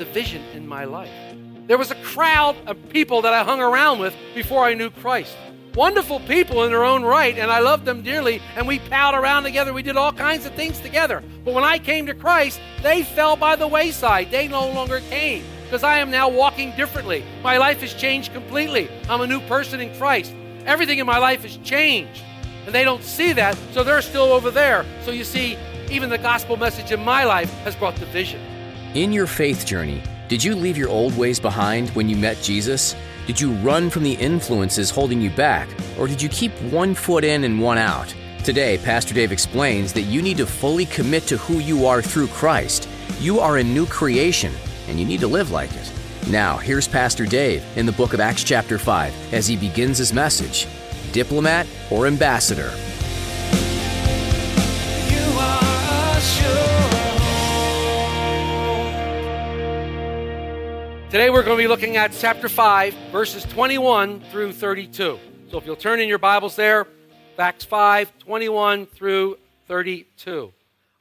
Division in my life. There was a crowd of people that I hung around with before I knew Christ. Wonderful people in their own right, and I loved them dearly, and we palled around together. We did all kinds of things together. But when I came to Christ, they fell by the wayside. They no longer came because I am now walking differently. My life has changed completely. I'm a new person in Christ. Everything in my life has changed. And they don't see that, so they're still over there. So you see, even the gospel message in my life has brought division. In your faith journey, did you leave your old ways behind when you met Jesus? Did you run from the influences holding you back? Or did you keep one foot in and one out? Today, Pastor Dave explains that you need to fully commit to who you are through Christ. You are a new creation, and you need to live like it. Now, here's Pastor Dave in the book of Acts, chapter 5, as he begins his message Diplomat or Ambassador? Today we're going to be looking at chapter 5, verses 21 through 32. So if you'll turn in your Bibles there, Acts 5, 21 through 32. All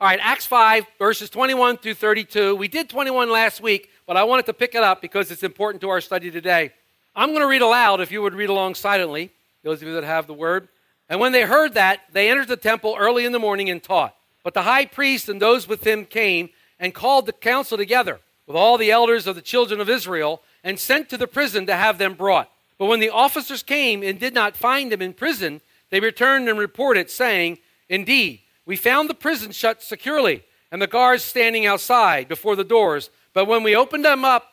right, Acts 5, verses 21 through 32. We did 21 last week, but I wanted to pick it up because it's important to our study today. I'm going to read aloud if you would read along silently, those of you that have the word. And when they heard that, they entered the temple early in the morning and taught. But the high priest and those with him came and called the council together with all the elders of the children of Israel and sent to the prison to have them brought. But when the officers came and did not find them in prison, they returned and reported, saying, Indeed, we found the prison shut securely and the guards standing outside before the doors. But when we opened them up,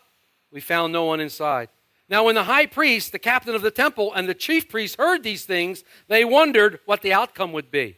we found no one inside. Now, when the high priest, the captain of the temple, and the chief priests heard these things, they wondered what the outcome would be.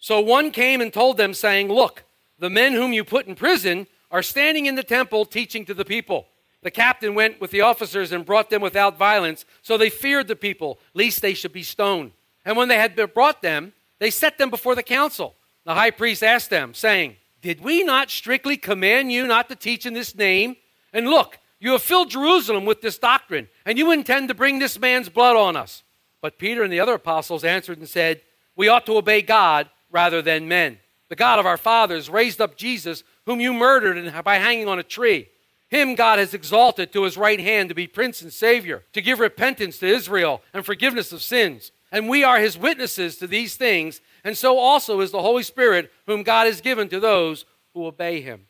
So one came and told them, saying, Look, the men whom you put in prison are standing in the temple teaching to the people. The captain went with the officers and brought them without violence, so they feared the people, lest they should be stoned. And when they had brought them, they set them before the council. The high priest asked them, saying, Did we not strictly command you not to teach in this name? And look, you have filled Jerusalem with this doctrine, and you intend to bring this man's blood on us. But Peter and the other apostles answered and said, We ought to obey God rather than men. The God of our fathers raised up Jesus, whom you murdered by hanging on a tree. Him God has exalted to his right hand to be prince and savior, to give repentance to Israel and forgiveness of sins. And we are his witnesses to these things, and so also is the Holy Spirit, whom God has given to those who obey him.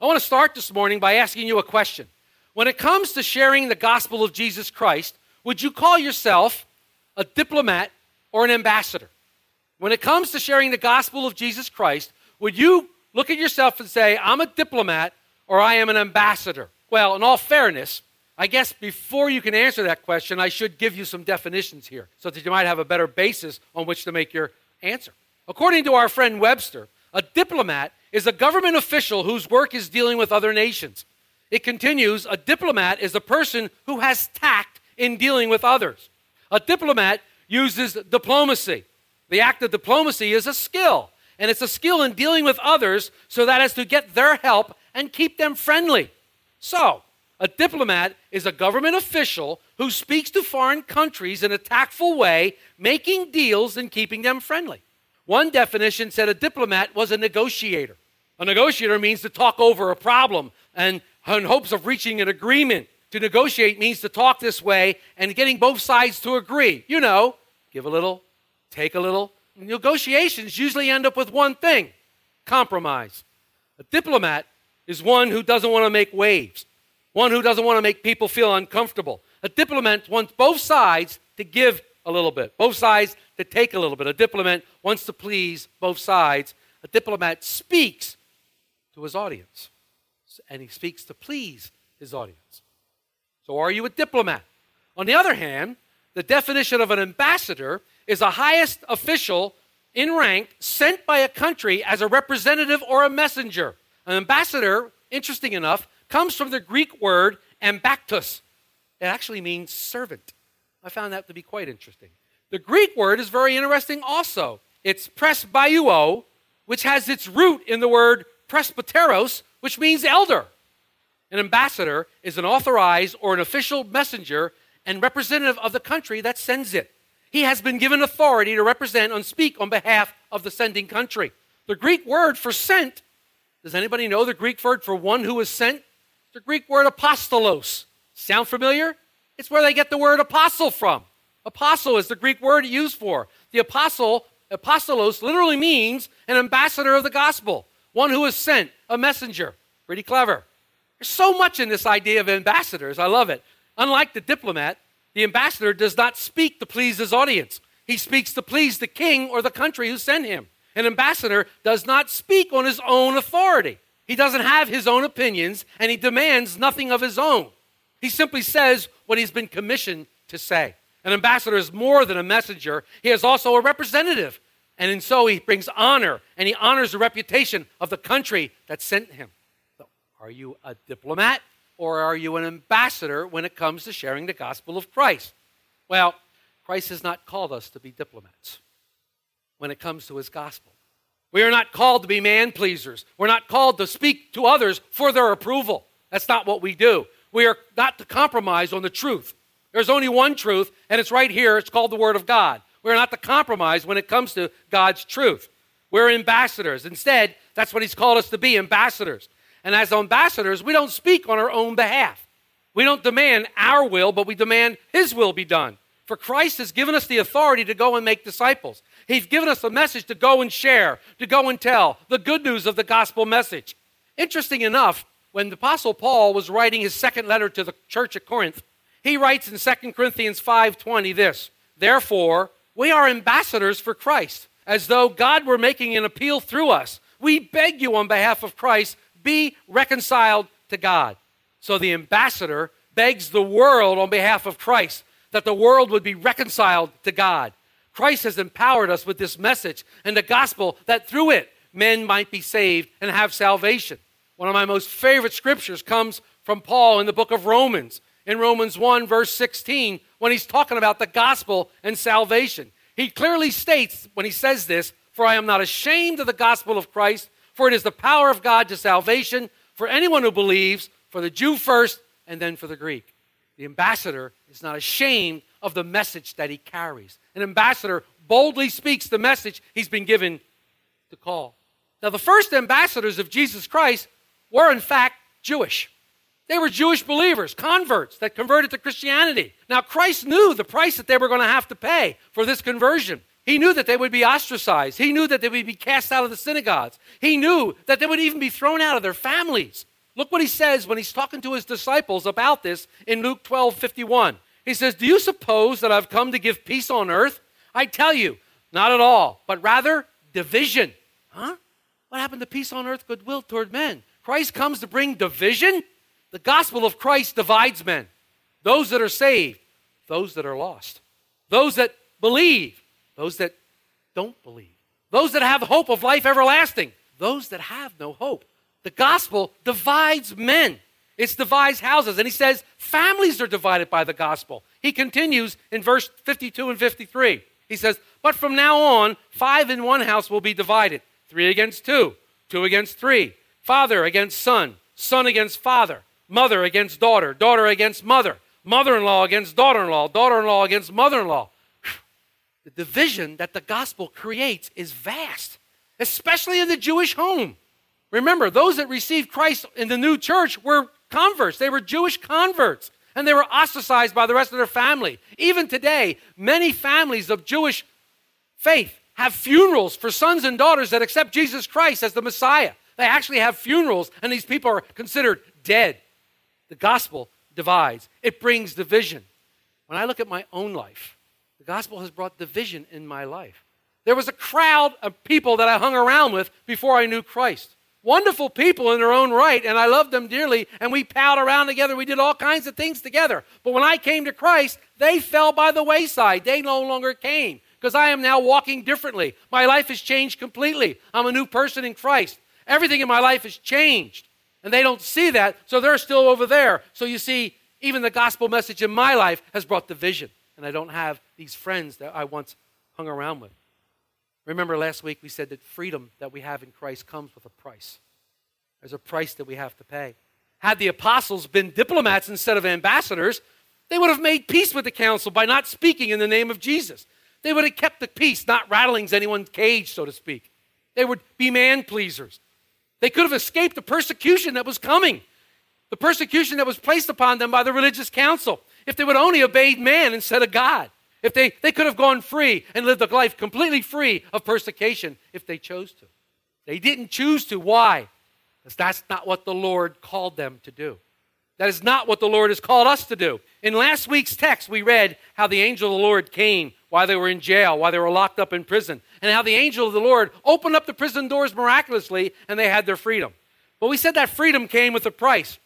I want to start this morning by asking you a question. When it comes to sharing the gospel of Jesus Christ, would you call yourself a diplomat or an ambassador? When it comes to sharing the gospel of Jesus Christ, would you look at yourself and say, I'm a diplomat or I am an ambassador? Well, in all fairness, I guess before you can answer that question, I should give you some definitions here so that you might have a better basis on which to make your answer. According to our friend Webster, a diplomat is a government official whose work is dealing with other nations. It continues a diplomat is a person who has tact in dealing with others. A diplomat uses diplomacy. The act of diplomacy is a skill, and it's a skill in dealing with others so that as to get their help and keep them friendly. So, a diplomat is a government official who speaks to foreign countries in a tactful way, making deals and keeping them friendly. One definition said a diplomat was a negotiator. A negotiator means to talk over a problem and in hopes of reaching an agreement. To negotiate means to talk this way and getting both sides to agree. You know, give a little, take a little. Negotiations usually end up with one thing compromise. A diplomat is one who doesn't want to make waves, one who doesn't want to make people feel uncomfortable. A diplomat wants both sides to give a little bit, both sides to take a little bit. A diplomat wants to please both sides. A diplomat speaks to his audience, and he speaks to please his audience. So, are you a diplomat? On the other hand, the definition of an ambassador is a highest official in rank sent by a country as a representative or a messenger. An ambassador, interesting enough, comes from the Greek word ambactus. It actually means servant. I found that to be quite interesting. The Greek word is very interesting also. It's presbyuo, which has its root in the word presbyteros, which means elder. An ambassador is an authorized or an official messenger and representative of the country that sends it. He has been given authority to represent and speak on behalf of the sending country. The Greek word for sent, does anybody know the Greek word for one who is sent? The Greek word apostolos. Sound familiar? It's where they get the word apostle from. Apostle is the Greek word used for. The apostle, apostolos, literally means an ambassador of the gospel, one who is sent, a messenger. Pretty clever. There's so much in this idea of ambassadors. I love it. Unlike the diplomat, the ambassador does not speak to please his audience. He speaks to please the king or the country who sent him. An ambassador does not speak on his own authority. He doesn't have his own opinions and he demands nothing of his own. He simply says what he's been commissioned to say. An ambassador is more than a messenger, he is also a representative. And in so he brings honor and he honors the reputation of the country that sent him. So, are you a diplomat or are you an ambassador when it comes to sharing the gospel of Christ? Well, Christ has not called us to be diplomats when it comes to his gospel. We are not called to be man pleasers. We're not called to speak to others for their approval. That's not what we do. We are not to compromise on the truth. There's only one truth, and it's right here. It's called the Word of God. We're not to compromise when it comes to God's truth. We're ambassadors. Instead, that's what He's called us to be ambassadors. And as ambassadors, we don't speak on our own behalf. We don't demand our will, but we demand His will be done. For Christ has given us the authority to go and make disciples. He's given us a message to go and share, to go and tell the good news of the gospel message. Interesting enough, when the Apostle Paul was writing his second letter to the church at Corinth, he writes in 2 Corinthians 5:20 this, "Therefore, we are ambassadors for Christ, as though God were making an appeal through us. We beg you on behalf of Christ, be reconciled to God." So the ambassador begs the world on behalf of Christ that the world would be reconciled to God. Christ has empowered us with this message and the gospel that through it men might be saved and have salvation. One of my most favorite scriptures comes from Paul in the book of Romans, in Romans 1, verse 16, when he's talking about the gospel and salvation. He clearly states when he says this, For I am not ashamed of the gospel of Christ, for it is the power of God to salvation for anyone who believes, for the Jew first, and then for the Greek. The ambassador is not ashamed of the message that he carries. An ambassador boldly speaks the message he's been given to call. Now, the first ambassadors of Jesus Christ were, in fact, Jewish. They were Jewish believers, converts that converted to Christianity. Now, Christ knew the price that they were going to have to pay for this conversion. He knew that they would be ostracized. He knew that they would be cast out of the synagogues. He knew that they would even be thrown out of their families. Look what he says when he's talking to his disciples about this in Luke 12 51. He says, Do you suppose that I've come to give peace on earth? I tell you, not at all, but rather division. Huh? What happened to peace on earth, goodwill toward men? Christ comes to bring division? The gospel of Christ divides men. Those that are saved, those that are lost. Those that believe, those that don't believe. Those that have hope of life everlasting, those that have no hope. The gospel divides men. It divides houses. And he says families are divided by the gospel. He continues in verse 52 and 53. He says, But from now on, five in one house will be divided three against two, two against three, father against son, son against father, mother against daughter, daughter against mother, mother in law against daughter in law, daughter in law against mother in law. The division that the gospel creates is vast, especially in the Jewish home. Remember, those that received Christ in the new church were converts. They were Jewish converts, and they were ostracized by the rest of their family. Even today, many families of Jewish faith have funerals for sons and daughters that accept Jesus Christ as the Messiah. They actually have funerals, and these people are considered dead. The gospel divides, it brings division. When I look at my own life, the gospel has brought division in my life. There was a crowd of people that I hung around with before I knew Christ. wonderful people in their own right, and I loved them dearly, and we palled around together. We did all kinds of things together. But when I came to Christ, they fell by the wayside. They no longer came because I am now walking differently. My life has changed completely. I'm a new person in Christ. Everything in my life has changed. And they don't see that, so they're still over there. So you see, even the gospel message in my life has brought division. And I don't have these friends that I once hung around with. Remember last week we said that freedom that we have in Christ comes with a price. There's a price that we have to pay. Had the apostles been diplomats instead of ambassadors, they would have made peace with the council by not speaking in the name of Jesus. They would have kept the peace, not rattling anyone's cage, so to speak. They would be man pleasers. They could have escaped the persecution that was coming, the persecution that was placed upon them by the religious council, if they would only obeyed man instead of God. If they, they could have gone free and lived a life completely free of persecution if they chose to. They didn't choose to. Why? Because that's not what the Lord called them to do. That is not what the Lord has called us to do. In last week's text, we read how the angel of the Lord came while they were in jail, while they were locked up in prison, and how the angel of the Lord opened up the prison doors miraculously and they had their freedom. But we said that freedom came with a price.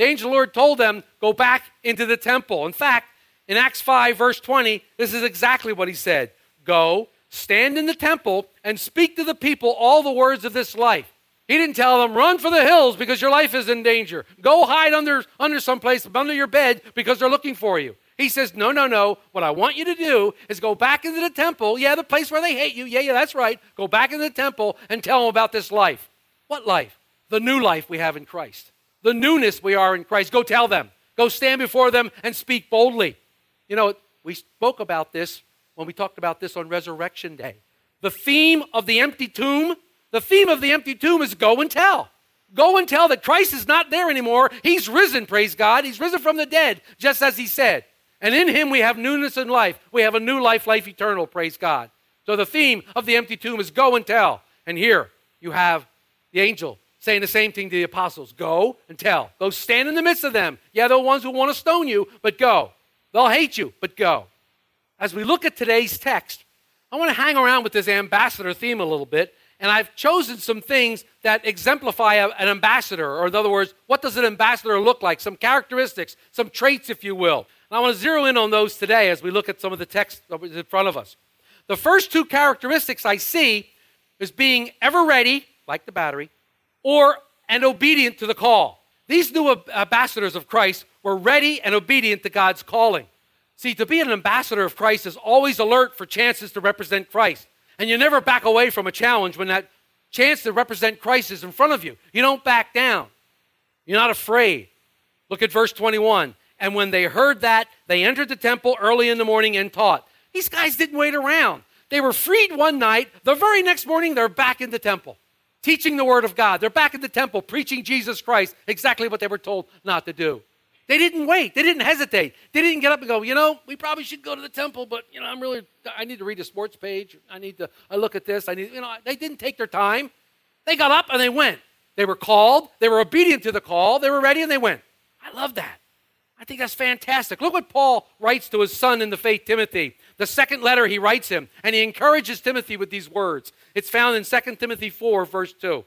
The angel of the Lord told them, Go back into the temple. In fact, in Acts 5, verse 20, this is exactly what he said Go, stand in the temple, and speak to the people all the words of this life. He didn't tell them, run for the hills because your life is in danger. Go hide under, under someplace, under your bed because they're looking for you. He says, no, no, no. What I want you to do is go back into the temple. Yeah, the place where they hate you. Yeah, yeah, that's right. Go back into the temple and tell them about this life. What life? The new life we have in Christ. The newness we are in Christ. Go tell them. Go stand before them and speak boldly. You know, we spoke about this when we talked about this on Resurrection Day. The theme of the empty tomb, the theme of the empty tomb is go and tell. Go and tell that Christ is not there anymore. He's risen, praise God. He's risen from the dead, just as he said. And in him we have newness in life. We have a new life, life eternal, praise God. So the theme of the empty tomb is go and tell. And here you have the angel saying the same thing to the apostles go and tell. Go stand in the midst of them. Yeah, they're the ones who want to stone you, but go. They'll hate you, but go. As we look at today's text, I want to hang around with this ambassador theme a little bit, and I've chosen some things that exemplify a- an ambassador, or in other words, what does an ambassador look like? Some characteristics, some traits, if you will. And I want to zero in on those today as we look at some of the text in front of us. The first two characteristics I see is being ever ready, like the battery, or and obedient to the call. These new ambassadors of Christ were ready and obedient to God's calling. See, to be an ambassador of Christ is always alert for chances to represent Christ. And you never back away from a challenge when that chance to represent Christ is in front of you. You don't back down. You're not afraid. Look at verse 21. And when they heard that, they entered the temple early in the morning and taught. These guys didn't wait around. They were freed one night. The very next morning, they're back in the temple, teaching the word of God. They're back in the temple, preaching Jesus Christ, exactly what they were told not to do. They didn't wait. They didn't hesitate. They didn't get up and go, you know, we probably should go to the temple, but, you know, I'm really, I need to read a sports page. I need to I look at this. I need, you know, they didn't take their time. They got up and they went. They were called. They were obedient to the call. They were ready and they went. I love that. I think that's fantastic. Look what Paul writes to his son in the faith, Timothy. The second letter he writes him, and he encourages Timothy with these words. It's found in 2 Timothy 4, verse 2.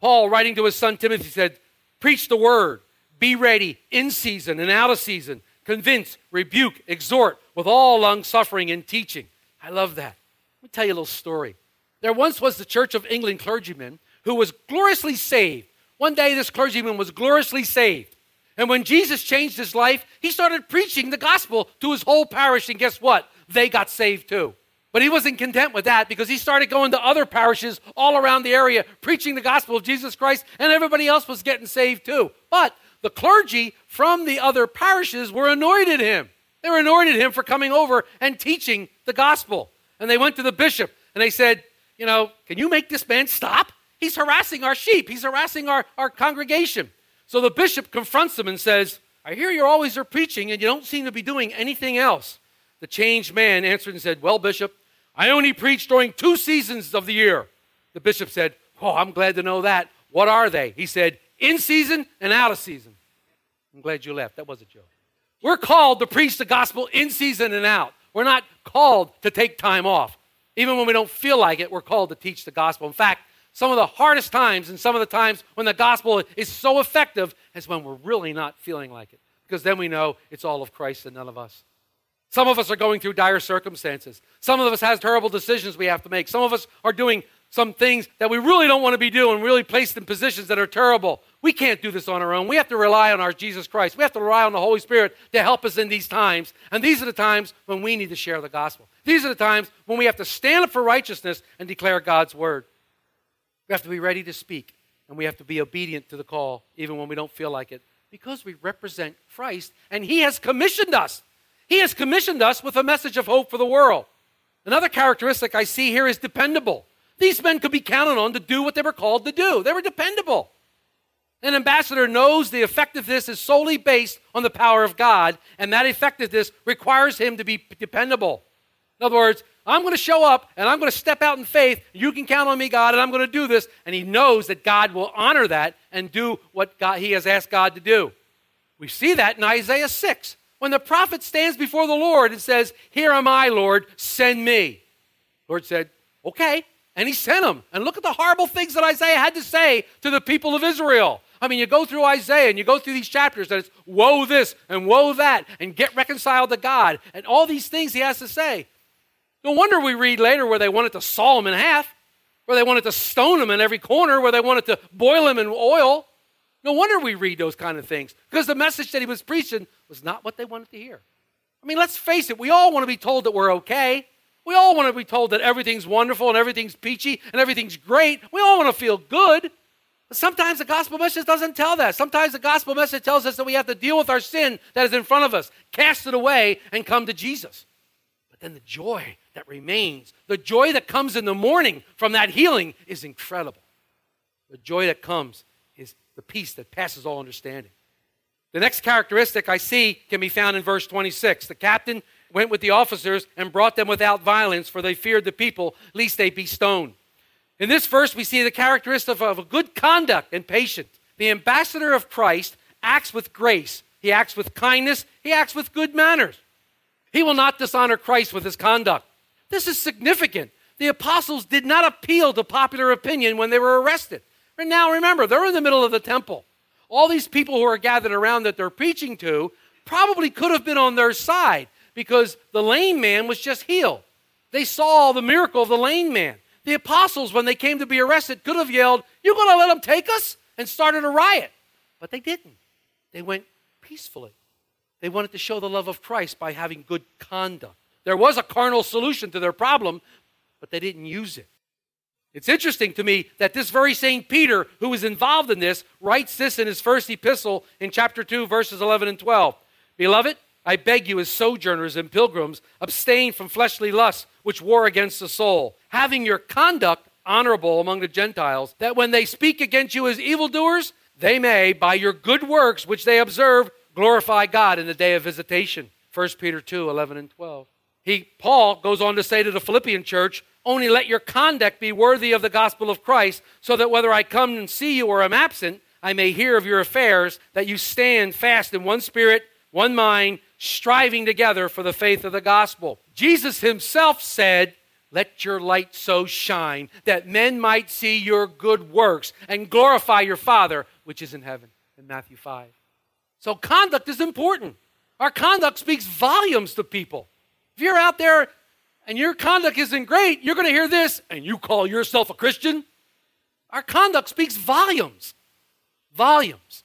Paul, writing to his son Timothy, said, Preach the word, be ready in season and out of season, convince, rebuke, exhort with all long suffering and teaching. I love that. Let me tell you a little story. There once was the Church of England clergyman who was gloriously saved. One day, this clergyman was gloriously saved. And when Jesus changed his life, he started preaching the gospel to his whole parish. And guess what? They got saved too. But he wasn't content with that because he started going to other parishes all around the area, preaching the gospel of Jesus Christ, and everybody else was getting saved too. But the clergy from the other parishes were annoyed at him. They were annoyed at him for coming over and teaching the gospel. And they went to the bishop and they said, You know, can you make this man stop? He's harassing our sheep, he's harassing our, our congregation. So the bishop confronts him and says, I hear you're always there preaching and you don't seem to be doing anything else. The changed man answered and said, Well, Bishop, I only preach during two seasons of the year. The bishop said, Oh, I'm glad to know that. What are they? He said, In season and out of season. I'm glad you left. That was a joke. We're called to preach the gospel in season and out. We're not called to take time off. Even when we don't feel like it, we're called to teach the gospel. In fact, Some of the hardest times and some of the times when the gospel is so effective is when we're really not feeling like it. Because then we know it's all of Christ and none of us. Some of us are going through dire circumstances. Some of us has terrible decisions we have to make. Some of us are doing some things that we really don't want to be doing, really placed in positions that are terrible. We can't do this on our own. We have to rely on our Jesus Christ. We have to rely on the Holy Spirit to help us in these times. And these are the times when we need to share the gospel. These are the times when we have to stand up for righteousness and declare God's word. We have to be ready to speak, and we have to be obedient to the call, even when we don't feel like it, because we represent Christ, and He has commissioned us. He has commissioned us with a message of hope for the world. Another characteristic I see here is dependable. These men could be counted on to do what they were called to do, they were dependable. An ambassador knows the effectiveness is solely based on the power of God, and that effectiveness requires him to be dependable. In other words, I'm going to show up and I'm going to step out in faith. You can count on me, God, and I'm going to do this. And he knows that God will honor that and do what God, he has asked God to do. We see that in Isaiah 6 when the prophet stands before the Lord and says, Here am I, Lord, send me. Lord said, Okay. And he sent him. And look at the horrible things that Isaiah had to say to the people of Israel. I mean, you go through Isaiah and you go through these chapters, and it's woe this and woe that, and get reconciled to God, and all these things he has to say. No wonder we read later where they wanted to saw him in half, where they wanted to stone him in every corner, where they wanted to boil him in oil. No wonder we read those kind of things, because the message that he was preaching was not what they wanted to hear. I mean, let's face it, we all want to be told that we're okay. We all want to be told that everything's wonderful and everything's peachy and everything's great. We all want to feel good. But sometimes the gospel message doesn't tell that. Sometimes the gospel message tells us that we have to deal with our sin that is in front of us, cast it away, and come to Jesus. But then the joy that remains, the joy that comes in the morning from that healing is incredible. The joy that comes the peace that passes all understanding. The next characteristic I see can be found in verse 26. The captain went with the officers and brought them without violence, for they feared the people, lest they be stoned. In this verse, we see the characteristic of a good conduct and patience. The ambassador of Christ acts with grace, he acts with kindness, he acts with good manners. He will not dishonor Christ with his conduct. This is significant. The apostles did not appeal to popular opinion when they were arrested. And now remember, they're in the middle of the temple. All these people who are gathered around that they're preaching to probably could have been on their side because the lame man was just healed. They saw the miracle of the lame man. The apostles, when they came to be arrested, could have yelled, You're going to let them take us? and started a riot. But they didn't. They went peacefully. They wanted to show the love of Christ by having good conduct. There was a carnal solution to their problem, but they didn't use it. It's interesting to me that this very same Peter, who was involved in this, writes this in his first epistle in chapter 2, verses 11 and 12. Beloved, I beg you, as sojourners and pilgrims, abstain from fleshly lusts which war against the soul, having your conduct honorable among the Gentiles, that when they speak against you as evildoers, they may, by your good works which they observe, glorify God in the day of visitation. 1 Peter 2 11 and 12. He, Paul goes on to say to the Philippian church, only let your conduct be worthy of the gospel of Christ, so that whether I come and see you or am absent, I may hear of your affairs, that you stand fast in one spirit, one mind, striving together for the faith of the gospel. Jesus himself said, Let your light so shine that men might see your good works and glorify your Father which is in heaven, in Matthew 5. So, conduct is important. Our conduct speaks volumes to people. If you're out there and your conduct isn't great, you're going to hear this and you call yourself a Christian. Our conduct speaks volumes. Volumes.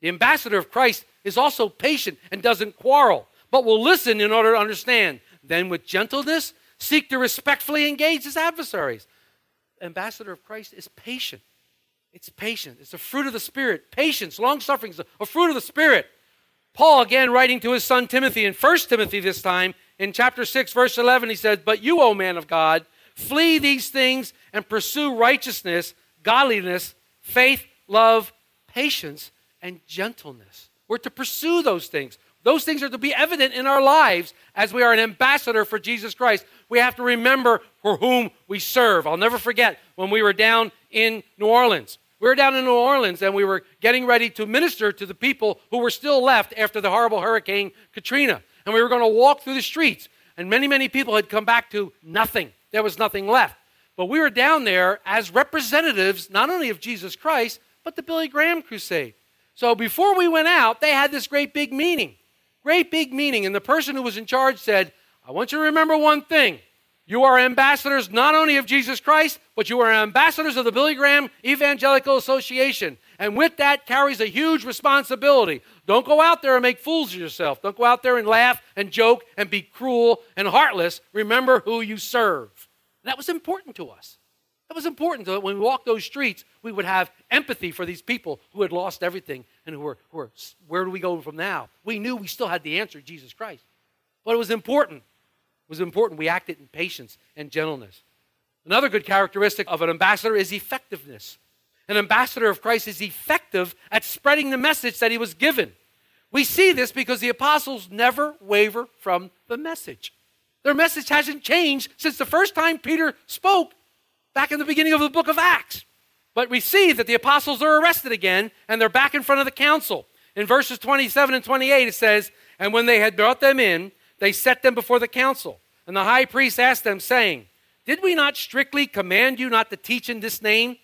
The ambassador of Christ is also patient and doesn't quarrel, but will listen in order to understand. Then, with gentleness, seek to respectfully engage his adversaries. Ambassador of Christ is patient. It's patient. It's a fruit of the Spirit. Patience, long suffering is a fruit of the Spirit. Paul, again, writing to his son Timothy in 1 Timothy this time, in chapter 6, verse 11, he says, But you, O man of God, flee these things and pursue righteousness, godliness, faith, love, patience, and gentleness. We're to pursue those things. Those things are to be evident in our lives as we are an ambassador for Jesus Christ. We have to remember for whom we serve. I'll never forget when we were down in New Orleans. We were down in New Orleans and we were getting ready to minister to the people who were still left after the horrible Hurricane Katrina. And we were going to walk through the streets. And many, many people had come back to nothing. There was nothing left. But we were down there as representatives, not only of Jesus Christ, but the Billy Graham Crusade. So before we went out, they had this great big meeting. Great big meeting. And the person who was in charge said, I want you to remember one thing. You are ambassadors not only of Jesus Christ, but you are ambassadors of the Billy Graham Evangelical Association. And with that carries a huge responsibility. Don't go out there and make fools of yourself. Don't go out there and laugh and joke and be cruel and heartless. Remember who you serve. And that was important to us. That was important that when we walked those streets, we would have empathy for these people who had lost everything and who were, who were where do we go from now? We knew we still had the answer, Jesus Christ. But it was important. It was important we acted in patience and gentleness. Another good characteristic of an ambassador is effectiveness. An ambassador of Christ is effective at spreading the message that he was given. We see this because the apostles never waver from the message. Their message hasn't changed since the first time Peter spoke back in the beginning of the book of Acts. But we see that the apostles are arrested again and they're back in front of the council. In verses 27 and 28, it says, And when they had brought them in, they set them before the council. And the high priest asked them, saying, Did we not strictly command you not to teach in this name?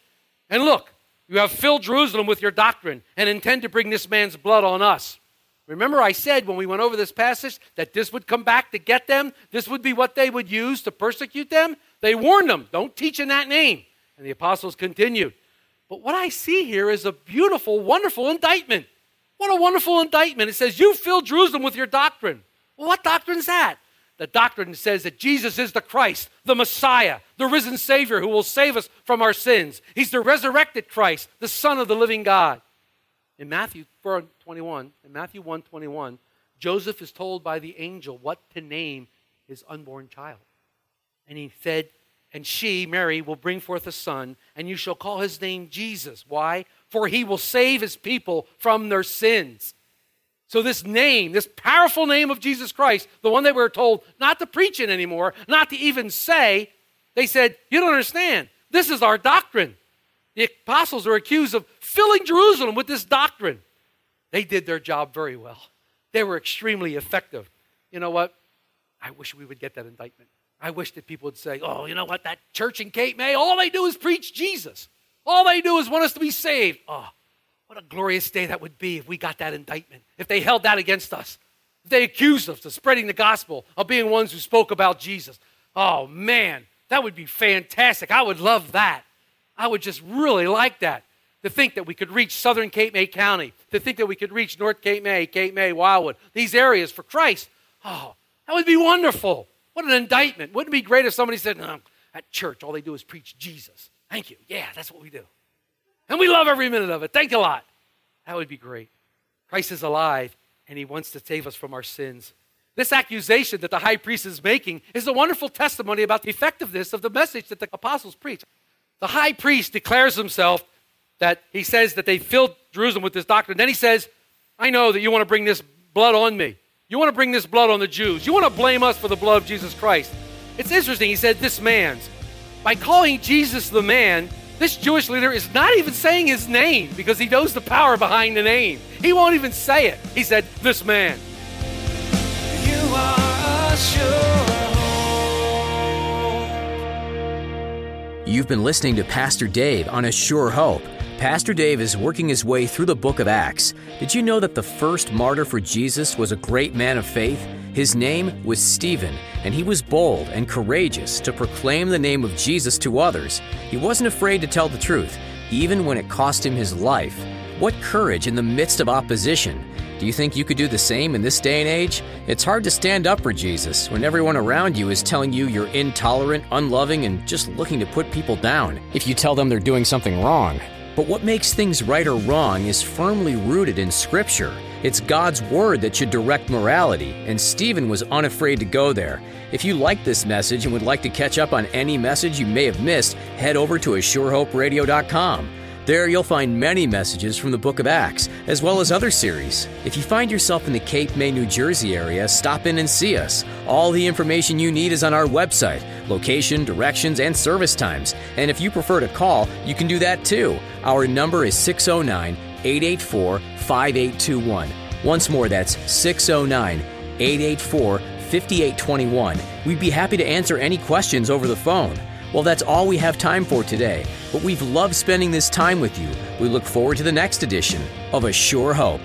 And look, you have filled Jerusalem with your doctrine and intend to bring this man's blood on us. Remember, I said when we went over this passage that this would come back to get them? This would be what they would use to persecute them? They warned them, don't teach in that name. And the apostles continued. But what I see here is a beautiful, wonderful indictment. What a wonderful indictment. It says, You filled Jerusalem with your doctrine. Well, what doctrine is that? The doctrine says that Jesus is the Christ, the Messiah, the risen Savior who will save us from our sins. He's the resurrected Christ, the Son of the living God. In Matthew 4, 21, in Matthew 1 21, Joseph is told by the angel what to name his unborn child. And he said, And she, Mary, will bring forth a son, and you shall call his name Jesus. Why? For he will save his people from their sins. So, this name, this powerful name of Jesus Christ, the one that we're told not to preach in anymore, not to even say, they said, You don't understand. This is our doctrine. The apostles are accused of filling Jerusalem with this doctrine. They did their job very well, they were extremely effective. You know what? I wish we would get that indictment. I wish that people would say, oh, you know what? That church in Cape May, all they do is preach Jesus. All they do is want us to be saved. Oh, what a glorious day that would be if we got that indictment, if they held that against us, if they accused us of spreading the gospel, of being ones who spoke about Jesus. Oh, man, that would be fantastic. I would love that. I would just really like that. To think that we could reach southern Cape May County, to think that we could reach North Cape May, Cape May, Wildwood, these areas for Christ. Oh, that would be wonderful. What an indictment. Wouldn't it be great if somebody said, no, at church, all they do is preach Jesus? Thank you. Yeah, that's what we do. And we love every minute of it. Thank you a lot. That would be great. Christ is alive, and he wants to save us from our sins. This accusation that the high priest is making is a wonderful testimony about the effectiveness of the message that the apostles preach. The high priest declares himself that he says that they filled Jerusalem with this doctrine. Then he says, I know that you want to bring this blood on me. You want to bring this blood on the Jews. You want to blame us for the blood of Jesus Christ. It's interesting. He said, This man's. By calling Jesus the man, this Jewish leader is not even saying his name because he knows the power behind the name. He won't even say it. He said, This man. You are a sure You've been listening to Pastor Dave on A Sure Hope. Pastor Dave is working his way through the book of Acts. Did you know that the first martyr for Jesus was a great man of faith? His name was Stephen, and he was bold and courageous to proclaim the name of Jesus to others. He wasn't afraid to tell the truth, even when it cost him his life. What courage in the midst of opposition! Do you think you could do the same in this day and age? It's hard to stand up for Jesus when everyone around you is telling you you're intolerant, unloving, and just looking to put people down if you tell them they're doing something wrong. But what makes things right or wrong is firmly rooted in Scripture. It's God's Word that should direct morality, and Stephen was unafraid to go there. If you like this message and would like to catch up on any message you may have missed, head over to ASureHopeRadio.com. There you'll find many messages from the book of Acts, as well as other series. If you find yourself in the Cape May, New Jersey area, stop in and see us. All the information you need is on our website location, directions, and service times. And if you prefer to call, you can do that too. Our number is 609 884 5821. Once more, that's 609 884 5821. We'd be happy to answer any questions over the phone. Well, that's all we have time for today, but we've loved spending this time with you. We look forward to the next edition of A Sure Hope.